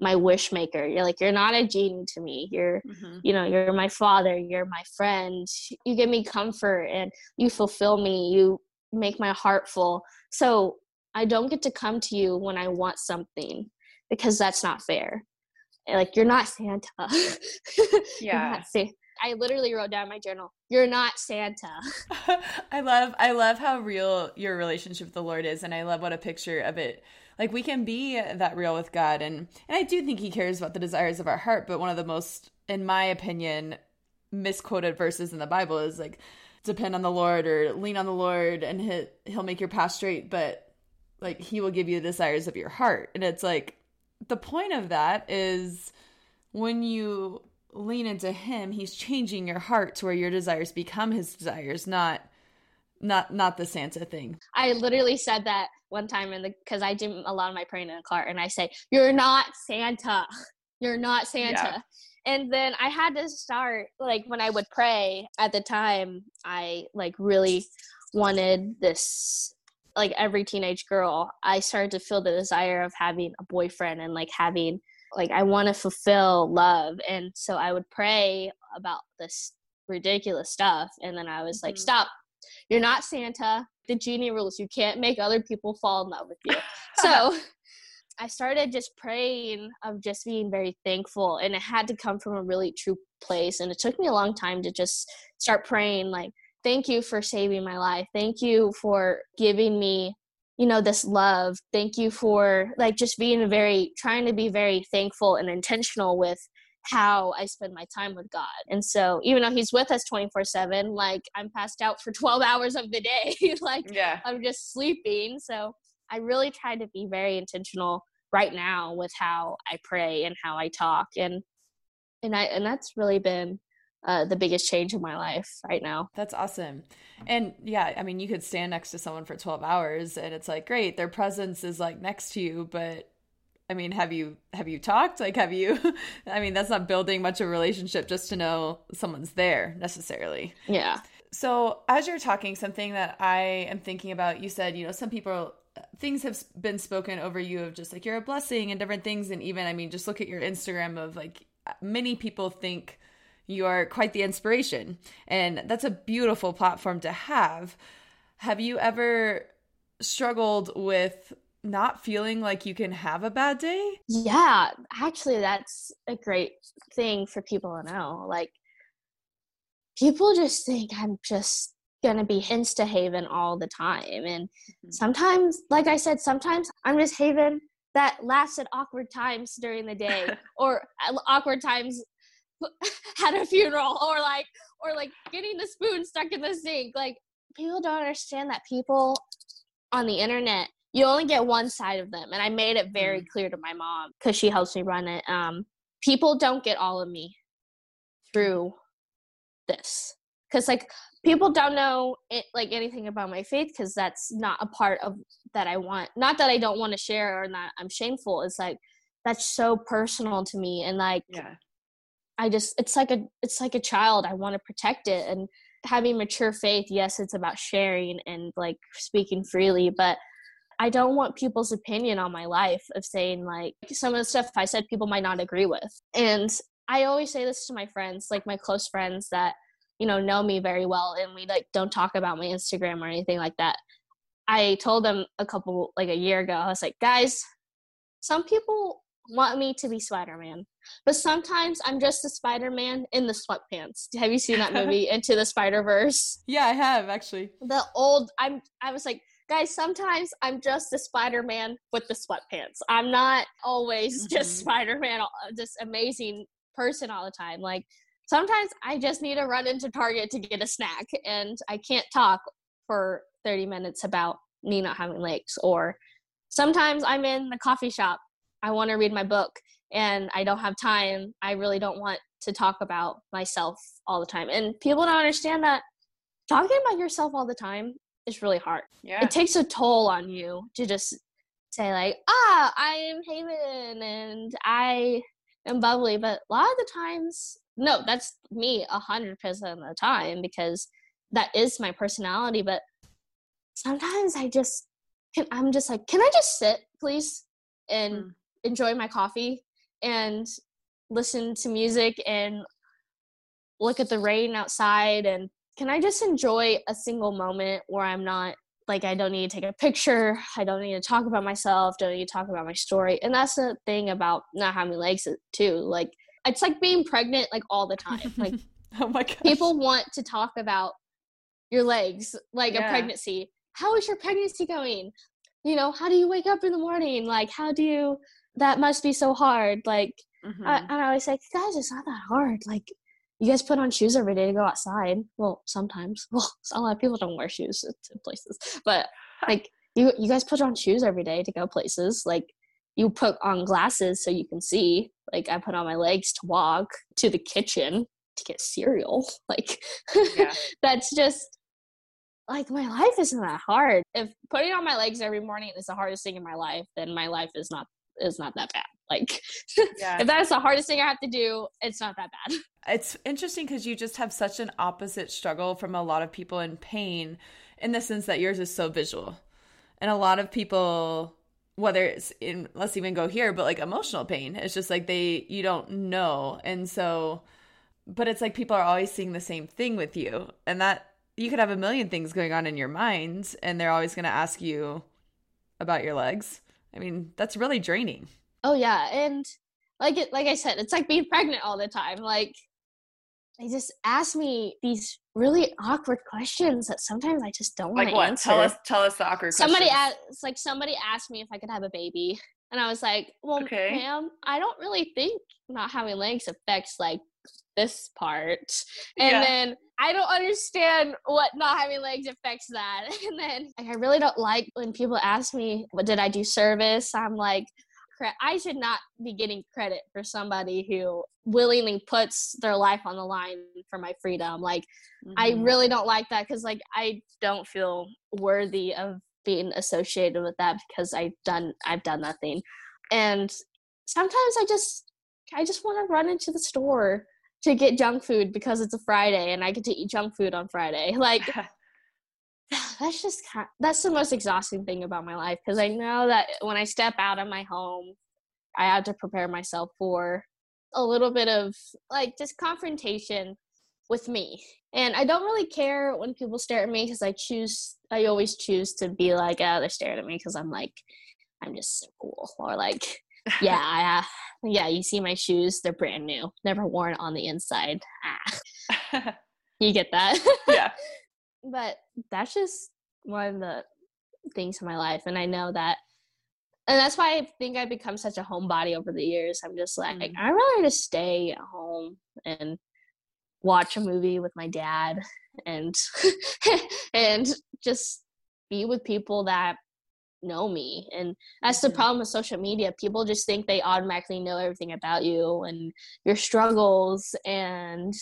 my wish maker you're like you're not a genie to me you're mm-hmm. you know you're my father you're my friend you give me comfort and you fulfill me you make my heart full so i don't get to come to you when i want something because that's not fair eh, like you're not santa yeah not I literally wrote down my journal. You're not Santa. I love I love how real your relationship with the Lord is and I love what a picture of it like we can be that real with God and and I do think he cares about the desires of our heart, but one of the most in my opinion misquoted verses in the Bible is like depend on the Lord or lean on the Lord and he, he'll make your path straight, but like he will give you the desires of your heart. And it's like the point of that is when you lean into him, he's changing your heart to where your desires become his desires, not not not the Santa thing. I literally said that one time in the because I do a lot of my praying in the car, and I say, "You're not Santa. You're not Santa." Yeah. And then I had to start like when I would pray at the time, I like really wanted this like every teenage girl, I started to feel the desire of having a boyfriend and like having like I want to fulfill love. And so I would pray about this ridiculous stuff and then I was like, mm-hmm. "Stop. You're not Santa the genie rules. You can't make other people fall in love with you. so I started just praying of just being very thankful. And it had to come from a really true place. And it took me a long time to just start praying, like, thank you for saving my life. Thank you for giving me you know this love thank you for like just being very trying to be very thankful and intentional with how I spend my time with God. And so even though he's with us 24/7, like I'm passed out for 12 hours of the day. like yeah. I'm just sleeping. So I really try to be very intentional right now with how I pray and how I talk and and I and that's really been uh, the biggest change in my life right now. That's awesome. And yeah, I mean, you could stand next to someone for 12 hours and it's like, great, their presence is like next to you, but I mean, have you have you talked? Like have you I mean, that's not building much of a relationship just to know someone's there necessarily. Yeah. So, as you're talking something that I am thinking about, you said, you know, some people things have been spoken over you of just like you're a blessing and different things and even I mean, just look at your Instagram of like many people think you are quite the inspiration. And that's a beautiful platform to have. Have you ever struggled with not feeling like you can have a bad day? Yeah, actually, that's a great thing for people to know. Like, people just think I'm just gonna be insta haven all the time. And mm-hmm. sometimes, like I said, sometimes I'm just haven that laughs at awkward times during the day or awkward times at a funeral or like or like getting the spoon stuck in the sink. Like people don't understand that people on the internet you only get one side of them and i made it very mm. clear to my mom because she helps me run it. Um people don't get all of me through this. Because like people don't know it, like anything about my faith because that's not a part of that i want. Not that i don't want to share or that i'm shameful. It's like that's so personal to me and like yeah i just it's like a it's like a child i want to protect it and having mature faith yes it's about sharing and like speaking freely but I don't want people's opinion on my life of saying like some of the stuff I said people might not agree with. And I always say this to my friends, like my close friends that, you know, know me very well and we like don't talk about my Instagram or anything like that. I told them a couple like a year ago, I was like, guys, some people want me to be Spider-Man, but sometimes I'm just a Spider-Man in the sweatpants. Have you seen that movie Into the Spider-Verse? Yeah, I have actually. The old I'm I was like guys, sometimes I'm just a Spider Man with the sweatpants. I'm not always mm-hmm. just Spider Man, uh, this amazing person all the time. Like, sometimes I just need to run into Target to get a snack, and I can't talk for 30 minutes about me not having legs. Or sometimes I'm in the coffee shop, I want to read my book, and I don't have time. I really don't want to talk about myself all the time. And people don't understand that talking about yourself all the time is really hard. Yeah. It takes a toll on you to just say like, ah, I am Haven and I am bubbly, but a lot of the times, no, that's me a hundred percent of the time because that is my personality. But sometimes I just can. I'm just like, can I just sit, please, and mm. Enjoy my coffee and listen to music and look at the rain outside and can I just enjoy a single moment where I'm not like I don't need to take a picture, I don't need to talk about myself, don't need to talk about my story. And that's the thing about not having legs too. Like it's like being pregnant like all the time. Like oh my god. People want to talk about your legs, like yeah. a pregnancy. How is your pregnancy going? You know, how do you wake up in the morning? Like how do you that must be so hard. Like mm-hmm. I, and I always say, guys, it's not that hard. Like you guys put on shoes every day to go outside. Well, sometimes. Well, a lot of people don't wear shoes to places, but like you, you guys put on shoes every day to go places. Like you put on glasses so you can see. Like I put on my legs to walk to the kitchen to get cereal. Like yeah. that's just like my life isn't that hard. If putting on my legs every morning is the hardest thing in my life, then my life is not is not that bad. Like yeah. if that's the hardest thing I have to do, it's not that bad. It's interesting because you just have such an opposite struggle from a lot of people in pain in the sense that yours is so visual. And a lot of people whether it's in let's even go here, but like emotional pain, it's just like they you don't know. And so but it's like people are always seeing the same thing with you. And that you could have a million things going on in your mind and they're always going to ask you about your legs I mean, that's really draining. Oh yeah, and like it, like I said, it's like being pregnant all the time. Like they just ask me these really awkward questions that sometimes I just don't want to what? answer. Tell us, tell us the awkward. Somebody questions. asked, like somebody asked me if I could have a baby, and I was like, "Well, okay. ma'am, I don't really think not having legs affects like this part." And yeah. then I don't understand what not having legs affects that. And then like, I really don't like when people ask me, "What did I do service?" I'm like, I should not be getting credit for somebody who willingly puts their life on the line for my freedom. Like, mm-hmm. I really don't like that because, like, I don't feel worthy of being associated with that because I've done I've done nothing. And sometimes I just I just want to run into the store to get junk food because it's a Friday and I get to eat junk food on Friday. Like that's just kind of, that's the most exhausting thing about my life because I know that when I step out of my home, I have to prepare myself for a little bit of like just confrontation with me. And I don't really care when people stare at me because I choose I always choose to be like, oh, they're staring at me because I'm like I'm just so cool or like yeah, I, uh, yeah, you see my shoes, they're brand new, never worn on the inside. Ah. you get that? Yeah. but that's just one of the things in my life. And I know that, and that's why I think I've become such a homebody over the years. I'm just like, mm. I'd rather just stay at home and watch a movie with my dad and and just be with people that know me. And that's mm-hmm. the problem with social media. People just think they automatically know everything about you and your struggles and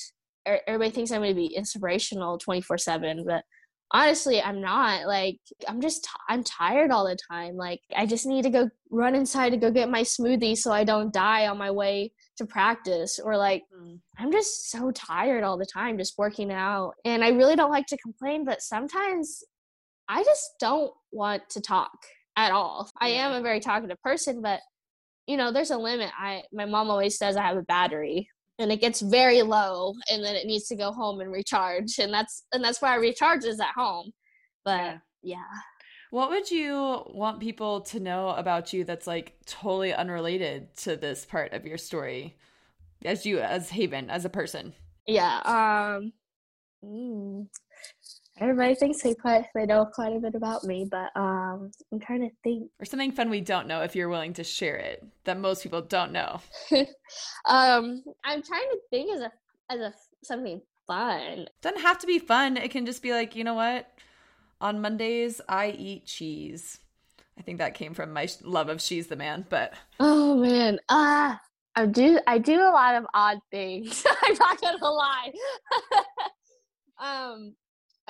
everybody thinks i'm going to be inspirational 24 7 but honestly i'm not. Like i'm just t- i'm tired all the time. Like i just need to go run inside to go get my smoothie so i don't die on my way to practice or like mm. i'm just so tired all the time just working out. And i really don't like to complain but sometimes I just don't want to talk at all. I am a very talkative person, but you know, there's a limit. I my mom always says I have a battery and it gets very low and then it needs to go home and recharge and that's and that's why I recharge is at home. But yeah. yeah. What would you want people to know about you that's like totally unrelated to this part of your story as you as Haven as a person? Yeah. Um mm, everybody thinks they quite they know quite a bit about me, but um, I'm trying to think. Or something fun we don't know if you're willing to share it that most people don't know. um, I'm trying to think as a as a something fun. Doesn't have to be fun. It can just be like you know what. On Mondays, I eat cheese. I think that came from my love of She's the Man, but oh man, ah, uh, I do I do a lot of odd things. I'm not gonna lie. um,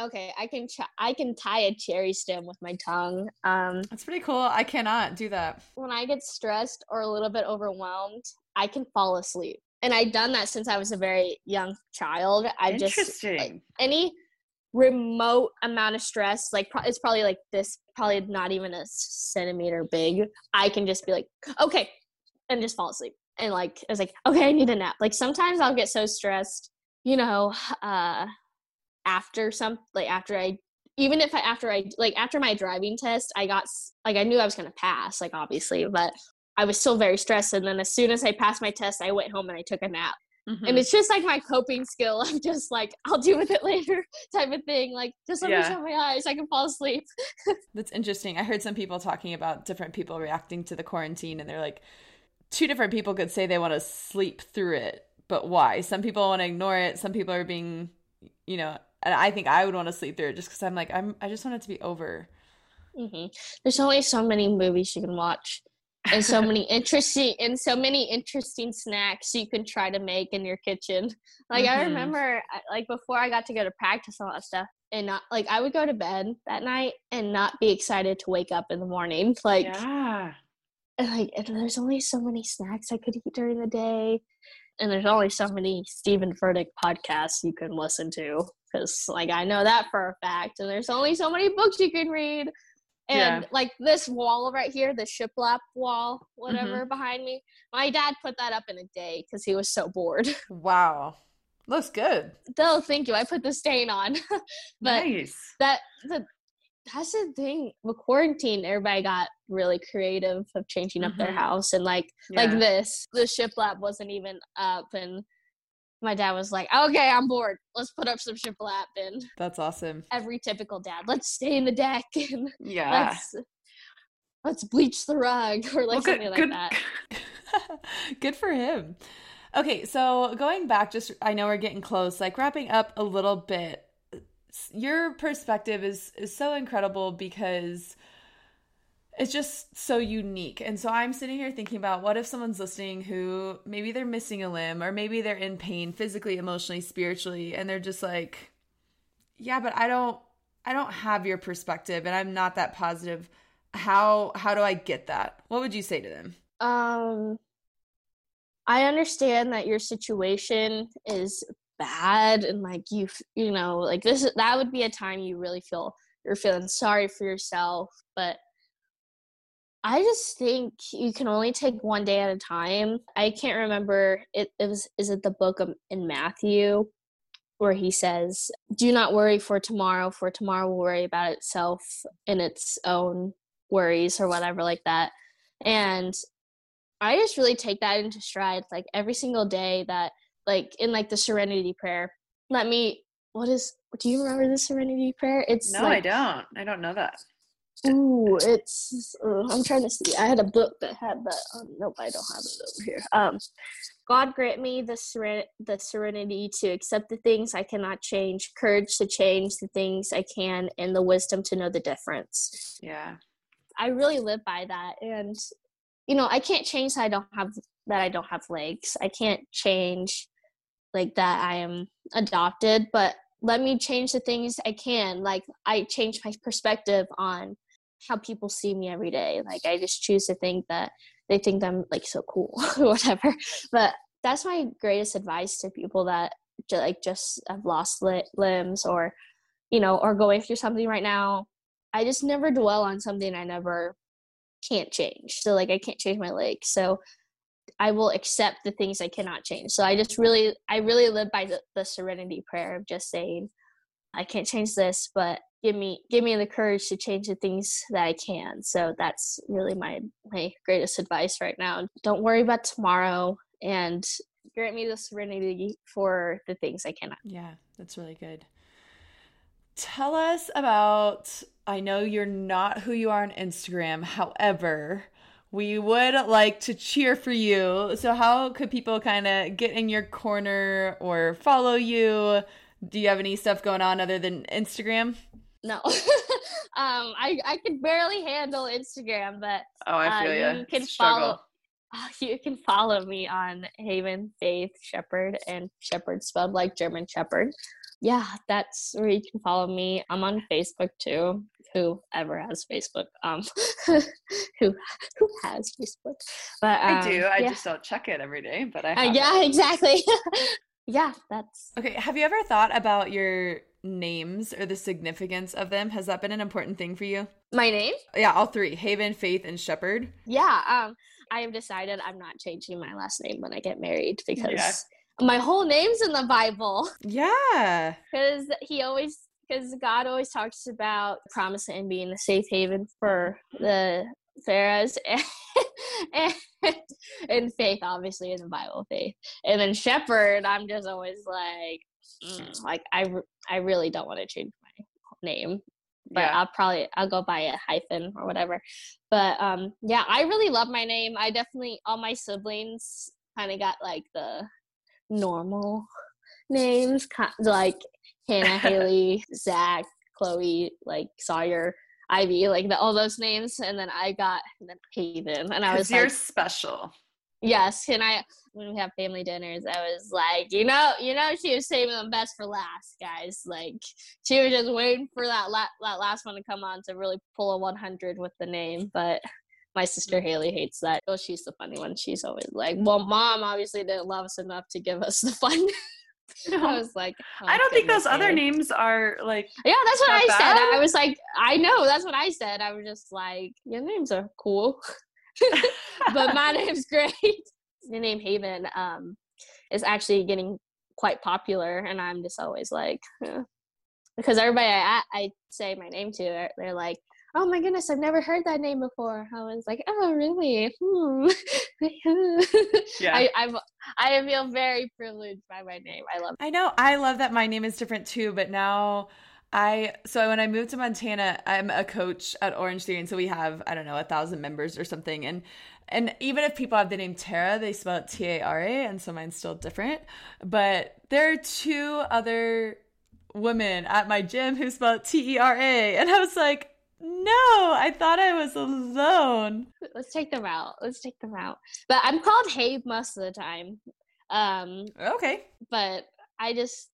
okay, I can ch- I can tie a cherry stem with my tongue. Um, That's pretty cool. I cannot do that. when I get stressed or a little bit overwhelmed, I can fall asleep. And I've done that since I was a very young child. I just like, any remote amount of stress, like pro- it's probably like this, probably not even a centimeter big. I can just be like, okay, and just fall asleep. And like it's like, okay, I need a nap. Like sometimes I'll get so stressed, you know, uh, after some like after I even if I after I like after my driving test, I got s- like I knew I was gonna pass, like obviously, but I was still very stressed. And then as soon as I passed my test, I went home and I took a nap. Mhm. And it's just like my coping skill of just like I'll deal with it later type of thing. Like just let Yeah. me shut my eyes, I can fall asleep. That's interesting. I heard some people talking about different people reacting to the quarantine, and they're like, two different people could say they want to sleep through it, but why? Some people want to ignore it. Some people are being, you know, and I think I would want to sleep through it just because I'm like, I'm, I just want it to be over. hmm There's only so many movies you can watch, and so many interesting and so many interesting snacks you can try to make in your kitchen. Like I Mhm. remember, like before I got to go to practice and all that stuff, and not like I would go to bed that night and not be excited to wake up in the morning. Like, yeah. and like and there's only so many snacks I could eat during the day, and there's only so many Steven Furtick podcasts you can listen to because like I know that for a fact, and there's only so many books you can read. And Yeah. like this wall right here, the shiplap wall, whatever mm-hmm. behind me, my dad put that up in a day because he was so bored. Wow. Looks good. oh, thank you. I put the stain on, but nice. that the that's the thing with quarantine everybody got really creative of changing up their Mhm. house and like Yeah. like this the shiplap wasn't even up and my dad was like okay i'm bored let's put up some shiplap and That's awesome. every typical dad let's stay in the deck and yeah. let's let's bleach the rug or like Well, good, something like good. that Good for him. Okay, so going back, just I know we're getting close, like wrapping up a little bit. Your perspective is is so incredible because it's just so unique. And so I'm sitting here thinking about what if someone's listening who maybe they're missing a limb or maybe they're in pain physically, emotionally, spiritually, and they're just like, yeah, but I don't I don't have your perspective and I'm not that positive. How how do I get that? What would you say to them? Um, I understand that your situation is bad and like you, you know, like this, is- that would be a time you really feel you're feeling sorry for yourself. But I just think you can only take one day at a time. I can't remember it, it was, is it the book of, in Matthew where he says, Do not worry for tomorrow, for tomorrow will worry about itself in its own worries or whatever like that. And I just really take that into stride, like every single day that, like in like the Serenity Prayer. Let me. What is? Do you remember the Serenity Prayer? It's No, I don't. I don't know that. Ooh, it's. Uh, I'm trying to see. I had a book that had that. Um, nope, I don't have it over here. Um, God grant me the seren- the serenity to accept the things I cannot change, courage to change the things I can, and the wisdom to know the difference. Yeah. I really live by that and you know, I can't change that I don't have that I don't have legs. I can't change like that I am adopted, but let me change the things I can. Like I change my perspective on how people see me every day. Like I just choose to think that they think I'm like so cool or whatever. But that's my greatest advice to people that like just have lost li- limbs or you know, or going through something right now. I just never dwell on something I never can't change. So like I can't change my leg. So I will accept the things I cannot change. So I just really I really live by the, the serenity prayer of just saying, I can't change this, but give me give me the courage to change the things that I can. So that's really my my greatest advice right now. Don't worry about tomorrow and grant me the serenity for the things I cannot. Yeah, that's really good. Tell us about I know you're not who you are on Instagram. However, we would like to cheer for you. So how could people kind of get in your corner or follow you? Do you have any stuff going on other than Instagram? No. um I I could barely handle Instagram, but Oh, I Uh, feel ya. you can struggle. follow- Uh, you can follow me on Haven Faith Shepherd and Shepherd spelled like German Shepherd yeah, that's where you can follow me. I'm on Facebook too. Whoever has Facebook, um, who who has Facebook? But um, I do. I yeah. just don't check it every day. But I uh, yeah, it. exactly. yeah, that's okay. Have you ever thought about your names or the significance of them? Has that been an important thing for you? My name? Yeah, all three: Haven, Faith, and Shepherd. Yeah. Um, I have decided I'm not changing my last name when I get married because. Yeah my whole name's in the Bible. Yeah. Because he always, because God always talks about promising and being a safe haven for the Pharaohs and, and, and faith, obviously, in the Bible, faith. And then shepherd, I'm just always like, mm, like I, I really don't want to change my name but yeah. I'll probably I'll go by a hyphen or whatever. But um yeah, I really love my name. I definitely all my siblings kind of got like the normal names, like Hannah, Haley, Zach, Chloe, like Sawyer, Ivy, like the, all those names, and then I got and then Haven, and I was you're like, special. Yes, and I when we have family dinners, I was like, you know, you know, she was saving them best for last, guys. Like she was just waiting for that la- that last one to come on to really pull a 100 with the name, but my sister Haley hates that. Oh, she's the funny one. She's always like, "Well, mom obviously didn't love us enough to give us the fun." I was like, oh, I don't think those other names are like. Yeah, that's what I bad. said. I was like, I know that's what I said. I was just like, your names are cool, but my name's great. The name Haven um, is actually getting quite popular, and I'm just always like, eh. because everybody I, I say my name to, they're, they're like, oh my goodness, I've never heard that name before. I was like, oh really? Hmm. yeah. I, I'm I feel very privileged by my name. I love. It. I know. I love that my name is different too. But now. I so when I moved to Montana, I'm a coach at Orange Theory, and so we have I don't know a thousand members or something, and and even if people have the name Tara, they spell it T A R A, and so mine's still different. But there are two other women at my gym who spell T E R A, and I was like, no, I thought I was alone. Let's take them out. Let's take them out. But I'm called Habe most of the time. Um Okay. But I just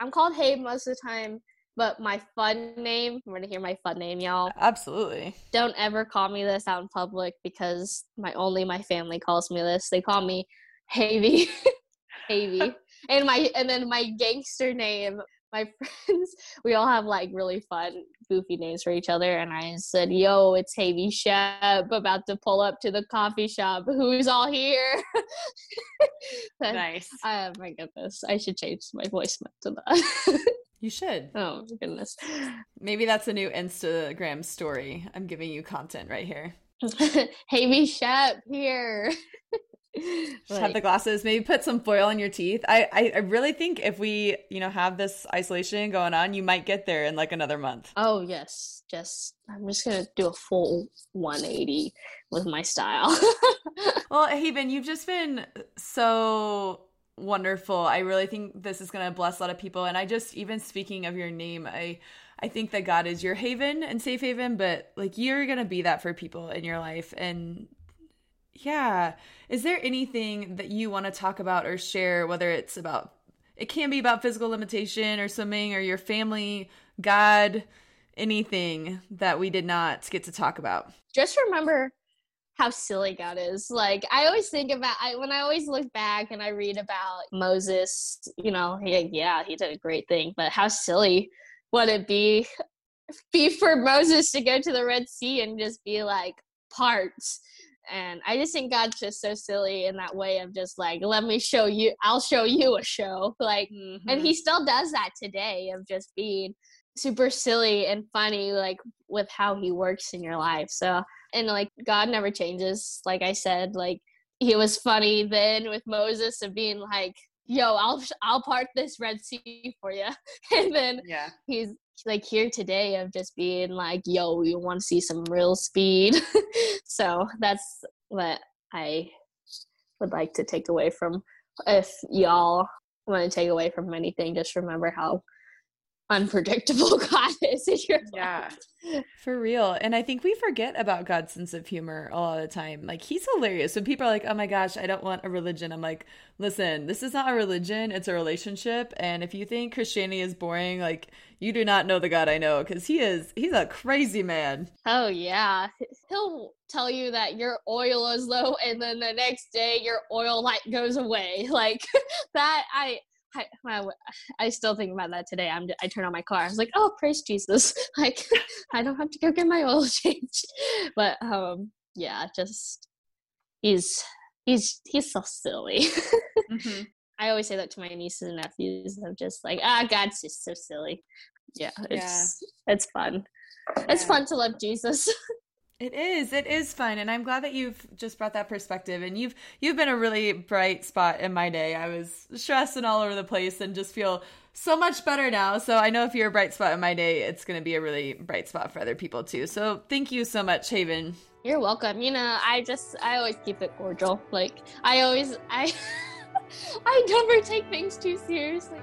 I'm called Habe most of the time, but my fun name, I'm gonna hear my fun name, y'all. Absolutely. Don't ever call me this out in public because my only my family calls me this. They call me Havy. Havy. and my and then my gangster name my friends, we all have like really fun, goofy names for each other. And I said, Yo, it's Havy Shep about to pull up to the coffee shop. Who's all here? nice. Oh my goodness. I should change my voice to that. you should. Oh my goodness. Maybe that's a new Instagram story. I'm giving you content right here. Havy Shep here. Just have the glasses. Maybe put some foil on your teeth. I, I, I really think if we, you know, have this isolation going on, you might get there in like another month. Oh yes, just I'm just gonna do a full 180 with my style. well, Haven, you've just been so wonderful. I really think this is gonna bless a lot of people. And I just, even speaking of your name, I. I think that God is your haven and safe haven, but like you're going to be that for people in your life. And yeah. Is there anything that you want to talk about or share, whether it's about, it can be about physical limitation or swimming or your family, God, anything that we did not get to talk about? Just remember how silly God is. Like I always think about I when I always look back and I read about Moses, you know, he, yeah, he did a great thing, but how silly would it be be for Moses to go to the Red Sea and just be like parts and i just think god's just so silly in that way of just like let me show you i'll show you a show like mm-hmm. and he still does that today of just being super silly and funny like with how he works in your life so and like god never changes like i said like he was funny then with moses of being like yo i'll i'll part this red sea for you and then yeah he's like here today of just being like, yo, you want to see some real speed. so that's what I would like to take away from if y'all want to take away from anything, just remember how unpredictable God is in your yeah. life. For real. And I think we forget about God's sense of humor a lot of the time. Like he's hilarious. When people are like, Oh my gosh, I don't want a religion, I'm like, listen, this is not a religion, it's a relationship. And if you think Christianity is boring, like you do not know the God I know, because he is he's a crazy man. Oh yeah. He'll tell you that your oil is low and then the next day your oil light goes away. Like that I I, I, still think about that today. I'm I turn on my car. I was like, oh, praise Jesus! Like I don't have to go get my oil changed. But um, yeah, just he's he's he's so silly. Mm-hmm. I always say that to my nieces and nephews. I'm just like, ah, God's just so silly. Yeah, it's yeah. it's fun. Yeah. It's fun to love Jesus. It is. It is fun, and I'm glad that you've just brought that perspective. And you've you've been a really bright spot in my day. I was stressing all over the place, and just feel so much better now. So I know if you're a bright spot in my day, it's going to be a really bright spot for other people too. So thank you so much, Haven. You're welcome. You know, I just I always keep it cordial. Like I always I I never take things too seriously.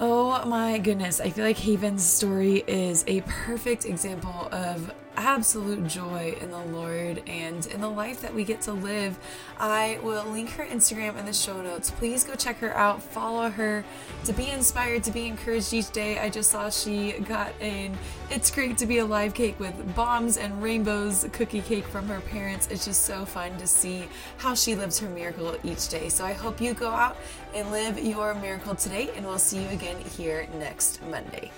Oh my goodness. I feel like Haven's story is a perfect example of absolute joy in the Lord and in the life that we get to live. I will link her Instagram in the show notes. Please go check her out, follow her to be inspired, to be encouraged each day. I just saw she got an It's Great to Be Alive cake with bombs and rainbows cookie cake from her parents. It's just so fun to see how she lives her miracle each day. So I hope you go out and live your miracle today, and we'll see you again here next Monday.